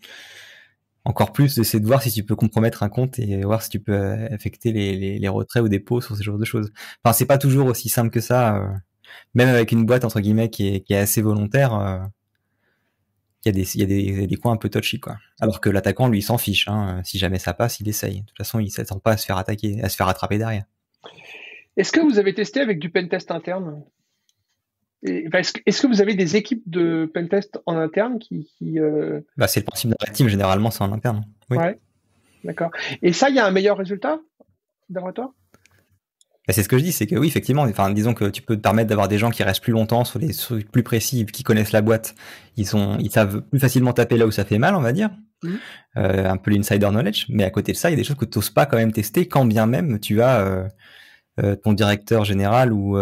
Encore plus, c'est de voir si tu peux compromettre un compte et voir si tu peux affecter les, les, les retraits ou dépôts sur ce genre de choses. Enfin, c'est pas toujours aussi simple que ça. même avec une boîte entre guillemets qui est, qui est assez volontaire il y a des, il y a des, des, coins un peu touchy, quoi. Alors que l'attaquant, lui, s'en fiche. Hein. Si jamais ça passe, il essaye. De toute façon, il s'attend pas à se faire attaquer, à se faire attraper derrière. Est-ce que vous avez testé avec du pentest interne? Est-ce que, vous avez des équipes de pentest en interne qui. Euh, bah, c'est le principe de la team, généralement, c'est en interne. Oui. Ouais, d'accord. Et ça, il y a un meilleur résultat, d'après toi? Bah, c'est ce que je dis, c'est que oui, effectivement, enfin, disons que tu peux te permettre d'avoir des gens qui restent plus longtemps sur les trucs plus précis, qui connaissent la boîte, ils sont, ils savent plus facilement taper là où ça fait mal, on va dire, mmh. euh, un peu l'insider knowledge. Mais à côté de ça, il y a des choses que tu n'oses pas quand même tester, quand bien même tu as euh, euh, ton directeur général ou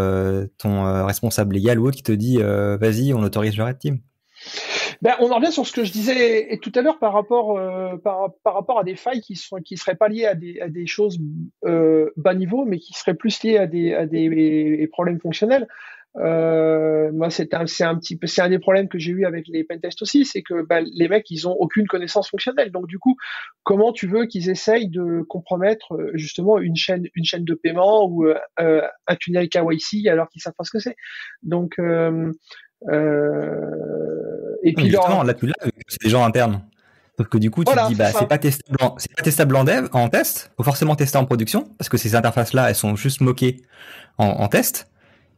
ton responsable légal ou autre qui te dit, vas-y, on autorise le red team. Ben, on en revient sur ce que je disais tout à l'heure par rapport euh, par, par, rapport à des failles qui sont qui seraient pas liées à des, à des choses euh, bas niveau, mais qui seraient plus liées à des à des problèmes fonctionnels. Euh, moi, c'est un, c'est un petit peu, c'est un des problèmes que j'ai eu avec les pentests aussi, c'est que ben, les mecs, ils ont aucune connaissance fonctionnelle. Donc, du coup, comment tu veux qu'ils essayent de compromettre euh, justement une chaîne, une chaîne de paiement ou euh, un tunnel KYC alors qu'ils savent pas ce que c'est? Donc, euh, euh, et puis là, tu l'as, c'est des gens internes. Sauf que du coup, tu te dis, bah, c'est pas testable, en, c'est pas testable en dev, en test. Faut forcément tester en production parce que ces interfaces-là, elles sont juste moquées en, en test.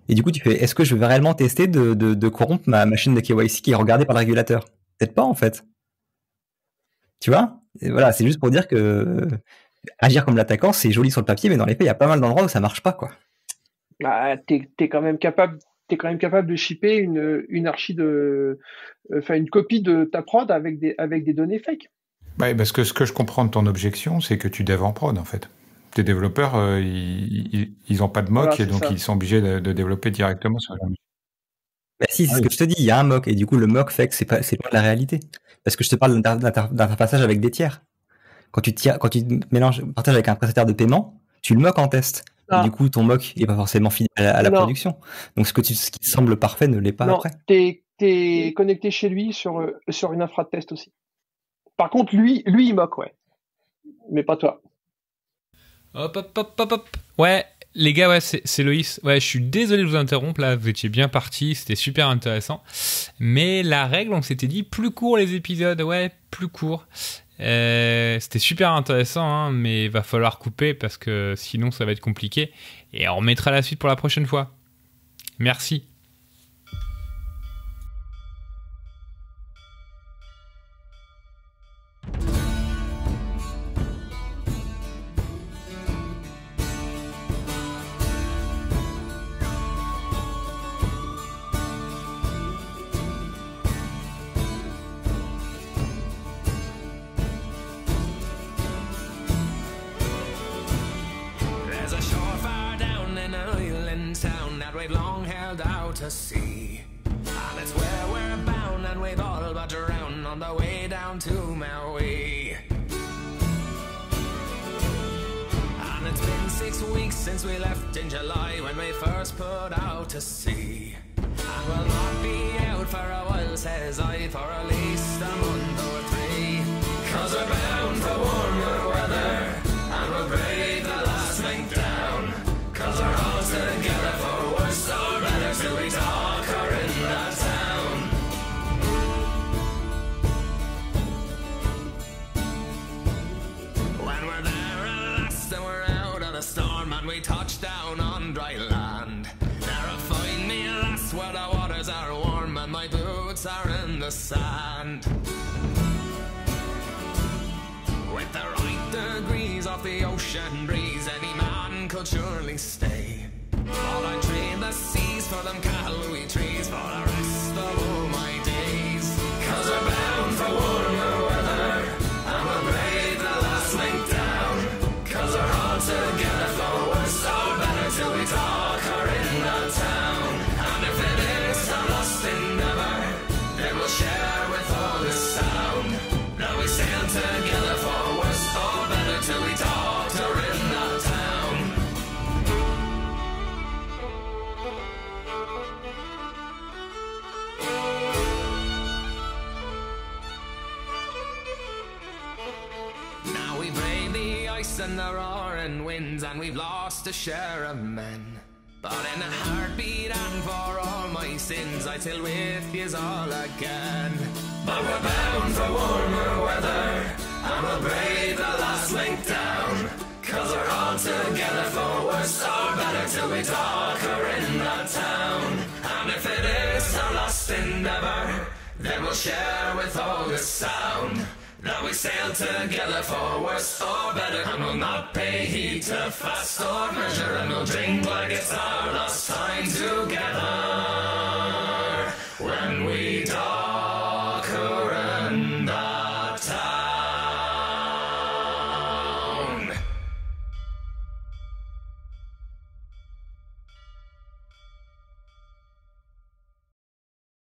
Et du coup, tu fais, est-ce que je veux réellement tester de, de, de corrompre ma machine de KYC qui est regardée par le régulateur? Peut-être pas, en fait. Tu vois? Et Voilà, c'est juste pour dire que agir comme l'attaquant, c'est joli sur le papier, mais dans les faits, il y a pas mal d'endroits où ça marche pas, quoi. Bah, t'es es quand même capable, t'es quand même capable de shipper une, une archi de, enfin une copie de ta prod avec des avec des données fake. Bah, parce que ce que je comprends de ton objection, c'est que tu dev en prod en fait. Tes développeurs, euh, ils, ils, ont pas de mock et donc ils sont obligés de, développer directement sur la bah si, c'est ce ah que je te dis, il y a un mock et du coup le mock fait que c'est pas c'est pas de la réalité. Parce que je te parle d'un passage avec des tiers. Quand tu tiens, quand tu mélanges, partages avec un prestataire de paiement, tu le mock en test. Ah. du coup, ton mock est pas forcément fidèle à, la production. Donc, ce, que tu, ce qui semble parfait ne l'est pas non, après. T'es, es connecté chez lui sur, euh, sur une infra de test aussi. Par contre, lui, lui, il moque, ouais. Mais pas toi. Hop, hop, hop, hop, hop. Ouais, les gars, ouais, c'est Loïs. Ouais, je suis désolé de vous interrompre là, vous étiez bien parti, c'était super intéressant. Mais la règle, on s'était dit plus court les épisodes, ouais, plus court. Euh, c'était super intéressant, hein, mais va falloir couper parce que sinon ça va être compliqué. Et on remettra la suite pour la prochaine fois. Merci. We've lost a share of men. But in a heartbeat and for all my sins, I still with yous all again. But we're bound for warmer weather, and we'll brave the last link down. Cause we're all together for worse or better till we talk or in the town. And if it is a lost endeavor, then we'll share with all the sound. That we sail together for worse or better, and we'll not pay heed to fast or measure, and we'll drink like it's our last time together. When we die.